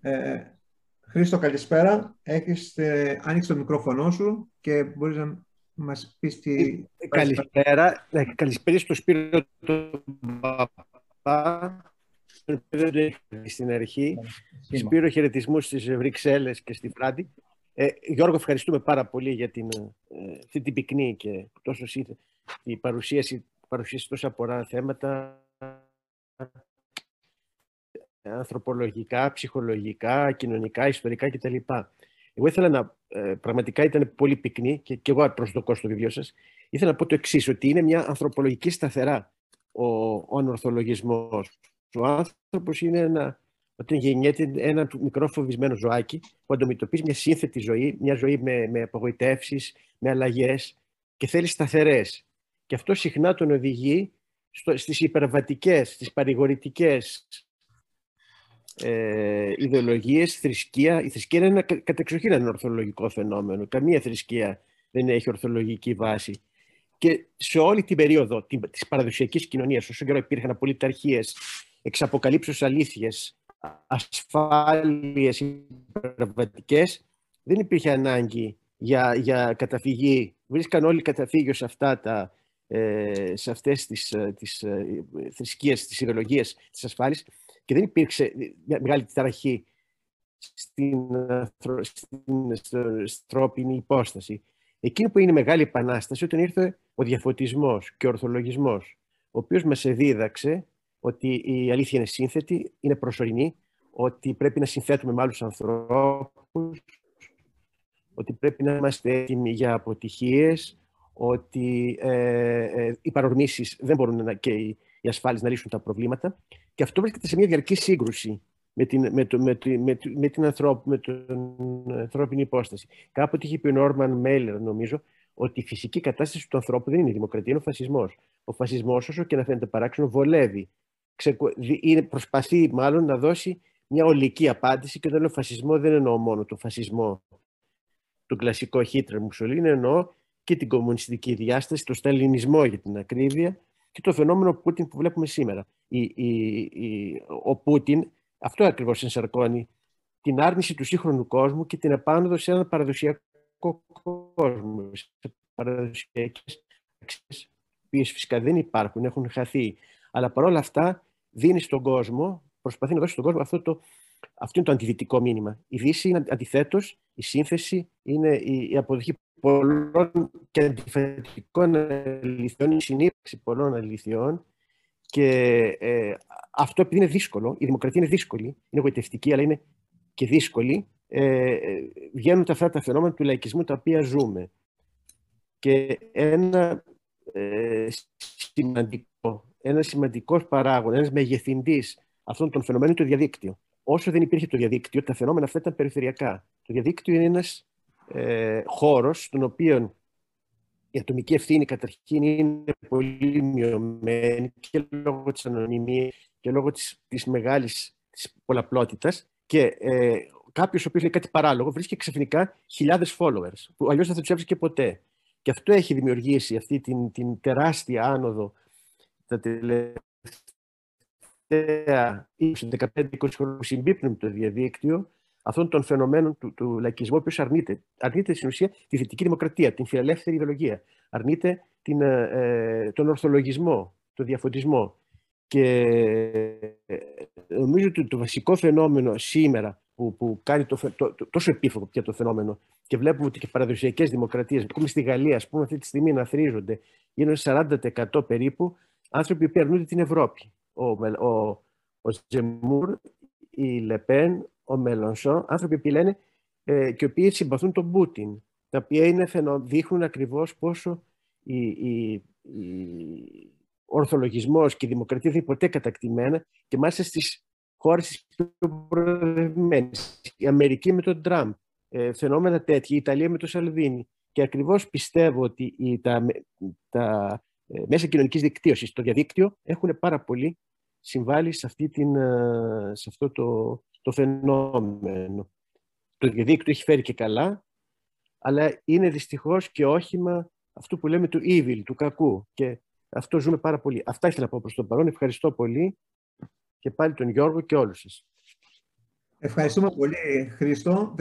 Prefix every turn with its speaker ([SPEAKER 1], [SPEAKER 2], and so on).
[SPEAKER 1] Ε, Χρήστο, καλησπέρα. Έχεις ε, άνοιξει το μικρόφωνο σου και μπορείς να μας πεις τι...
[SPEAKER 2] Ε, καλησπέρα. Ναι, καλησπέρα στο Σπύρο του Παπά. Δεν το στην αρχή. Ναι, Σπύρο χαιρετισμούς στις Βρυξέλλες και στη Φράντη. Ε, Γιώργο, ευχαριστούμε πάρα πολύ για την, ε, αυτή την πυκνή και τόσο η παρουσίαση, παρουσίαση τόσα πολλά θέματα ανθρωπολογικά, ψυχολογικά, κοινωνικά, ιστορικά κτλ. Εγώ ήθελα να, ε, πραγματικά ήταν πολύ πυκνή και, και εγώ προσδοκώ στο βιβλίο σας, ήθελα να πω το εξής ότι είναι μια ανθρωπολογική σταθερά ο, ο ανορθολογισμός. Ο άνθρωπος είναι ένα, όταν γεννιέται ένα μικρό φοβισμένο ζωάκι που αντιμετωπίζει μια σύνθετη ζωή, μια ζωή με, με απογοητεύσεις, με αλλαγές και θέλει σταθερές. Και αυτό συχνά τον οδηγεί στο, στις υπερβατικές, στις παρηγορητικές ε, ιδεολογίες, θρησκεία. Η θρησκεία είναι ένα κατεξοχήν ένα ορθολογικό φαινόμενο. Καμία θρησκεία δεν έχει ορθολογική βάση. Και σε όλη την περίοδο της παραδοσιακής κοινωνίας, όσο καιρό υπήρχαν απολυταρχίες, εξαποκαλύψεις αλήθειες, ασφάλειες υπερβατικές, δεν υπήρχε ανάγκη για, για καταφυγή. Βρίσκαν όλοι καταφύγιο σε, αυτά τα, ε, σε αυτές τις, ε, τις ε, θρησκείες, τις ιδεολογίες της ασφάλειας και δεν υπήρξε μεγάλη ταραχή στην, στην στρόπινη υπόσταση. Εκείνο που είναι μεγάλη επανάσταση όταν ήρθε ο διαφωτισμός και ο ορθολογισμός, ο οποίος μας εδίδαξε ότι η αλήθεια είναι σύνθετη, είναι προσωρινή, ότι πρέπει να συνθέτουμε με άλλους ανθρώπους, ότι πρέπει να είμαστε έτοιμοι για αποτυχίες, ότι ε, ε, οι παρορμήσεις δεν μπορούν να, και οι, οι ασφάλειες να λύσουν τα προβλήματα. Και αυτό βρίσκεται σε μια διαρκή σύγκρουση με την, με το, με, με, με την, ανθρώπ, με την ανθρώπινη υπόσταση. Κάποτε είχε πει ο Νόρμαν Μέιλερ, νομίζω, ότι η φυσική κατάσταση του ανθρώπου δεν είναι η δημοκρατία, είναι ο φασισμός. Ο φασισμός, όσο και να φαίνεται παράξενο, βολεύει. είναι, προσπαθεί μάλλον να δώσει μια ολική απάντηση και όταν λέω φασισμό δεν εννοώ μόνο τον φασισμό, τον κλασικό Χίτρερ Μουσολίνη, εννοώ και την κομμουνιστική διάσταση, τον σταλινισμό για την ακρίβεια και το φαινόμενο Πούτιν που βλέπουμε σήμερα. Η, η, η, ο Πούτιν, αυτό ακριβώς ενσαρκώνει, την άρνηση του σύγχρονου κόσμου και την επάνωδο σε έναν παραδοσιακό κόσμο, σε παραδοσιακές αξίες, οποίες φυσικά δεν υπάρχουν, έχουν χαθεί. Αλλά παρόλα αυτά δίνει στον κόσμο, προσπαθεί να δώσει στον κόσμο αυτό το, αυτό είναι το αντιδυτικό μήνυμα. Η Δύση είναι αντιθέτως, η σύνθεση είναι η, αποδοχή πολλών και αντιφατικών αληθιών, η συνύπαρξη πολλών αληθιών και ε, αυτό επειδή είναι δύσκολο, η δημοκρατία είναι δύσκολη, είναι εγωιτευτική αλλά είναι και δύσκολη, ε, βγαίνουν αυτά τα φαινόμενα του λαϊκισμού τα οποία ζούμε. Και ένα ε, σημαντικό, ένα σημαντικός παράγον, ένας μεγεθυντής αυτών των φαινομένων είναι το διαδίκτυο. Όσο δεν υπήρχε το διαδίκτυο, τα φαινόμενα αυτά ήταν περιφερειακά. Το διαδίκτυο είναι ένας ε, χώρος στον οποίο η ατομική ευθύνη καταρχήν είναι πολύ μειωμένη και λόγω της ανωνυμίας και λόγω της, της μεγάλης της πολλαπλότητας και ε, κάποιος ο οποίος λέει κάτι παράλογο βρίσκει ξαφνικά χιλιάδες followers που αλλιώς δεν θα τους έβρισκε ποτέ. Και αυτό έχει δημιουργήσει αυτή την, την τεράστια άνοδο τα τελευταία 15-20 χρόνια που συμπίπτουν με το διαδίκτυο αυτών των φαινομένων του, του λαϊκισμού, ο οποίος αρνείται. Αρνείται στην ουσία τη δυτική δημοκρατία, την φιλελεύθερη ιδεολογία. Αρνείται την, ε, ε τον ορθολογισμό, τον διαφωτισμό. Και ε, νομίζω ότι το βασικό φαινόμενο σήμερα που, που κάνει το, το, το, τόσο επίφοβο πια το φαινόμενο και βλέπουμε ότι και παραδοσιακές δημοκρατίες, ακόμη στη Γαλλία, ας πούμε, αυτή τη στιγμή να θρίζονται, γίνονται 40% περίπου άνθρωποι που αρνούνται την Ευρώπη. Ο, ο, ο Ζεμούρ, η Λεπέν, ο Μελονσό, άνθρωποι που λένε ε, και οι οποίοι συμπαθούν τον Πούτιν, τα οποία είναι, δείχνουν ακριβώς πόσο η, η, η ορθολογισμός και η δημοκρατία δεν είναι ποτέ κατακτημένα και μάλιστα στις χώρες τις πιο προοδευμένες. Η Αμερική με τον Τραμπ, ε, φαινόμενα τέτοια, η Ιταλία με τον Σαλβίνη. Και ακριβώς πιστεύω ότι η, τα, τα ε, μέσα κοινωνικής δικτύωσης, το διαδίκτυο, έχουν πάρα πολύ συμβάλει σε, αυτή την, ε, σε αυτό το, το φαινόμενο. Το διαδίκτυο έχει φέρει και καλά, αλλά είναι δυστυχώς και όχημα αυτού που λέμε του evil, του κακού. Και αυτό ζούμε πάρα πολύ. Αυτά ήθελα να πω προς τον παρόν. Ευχαριστώ πολύ και πάλι τον Γιώργο και όλους σας.
[SPEAKER 1] Ευχαριστούμε πολύ, Χρήστο.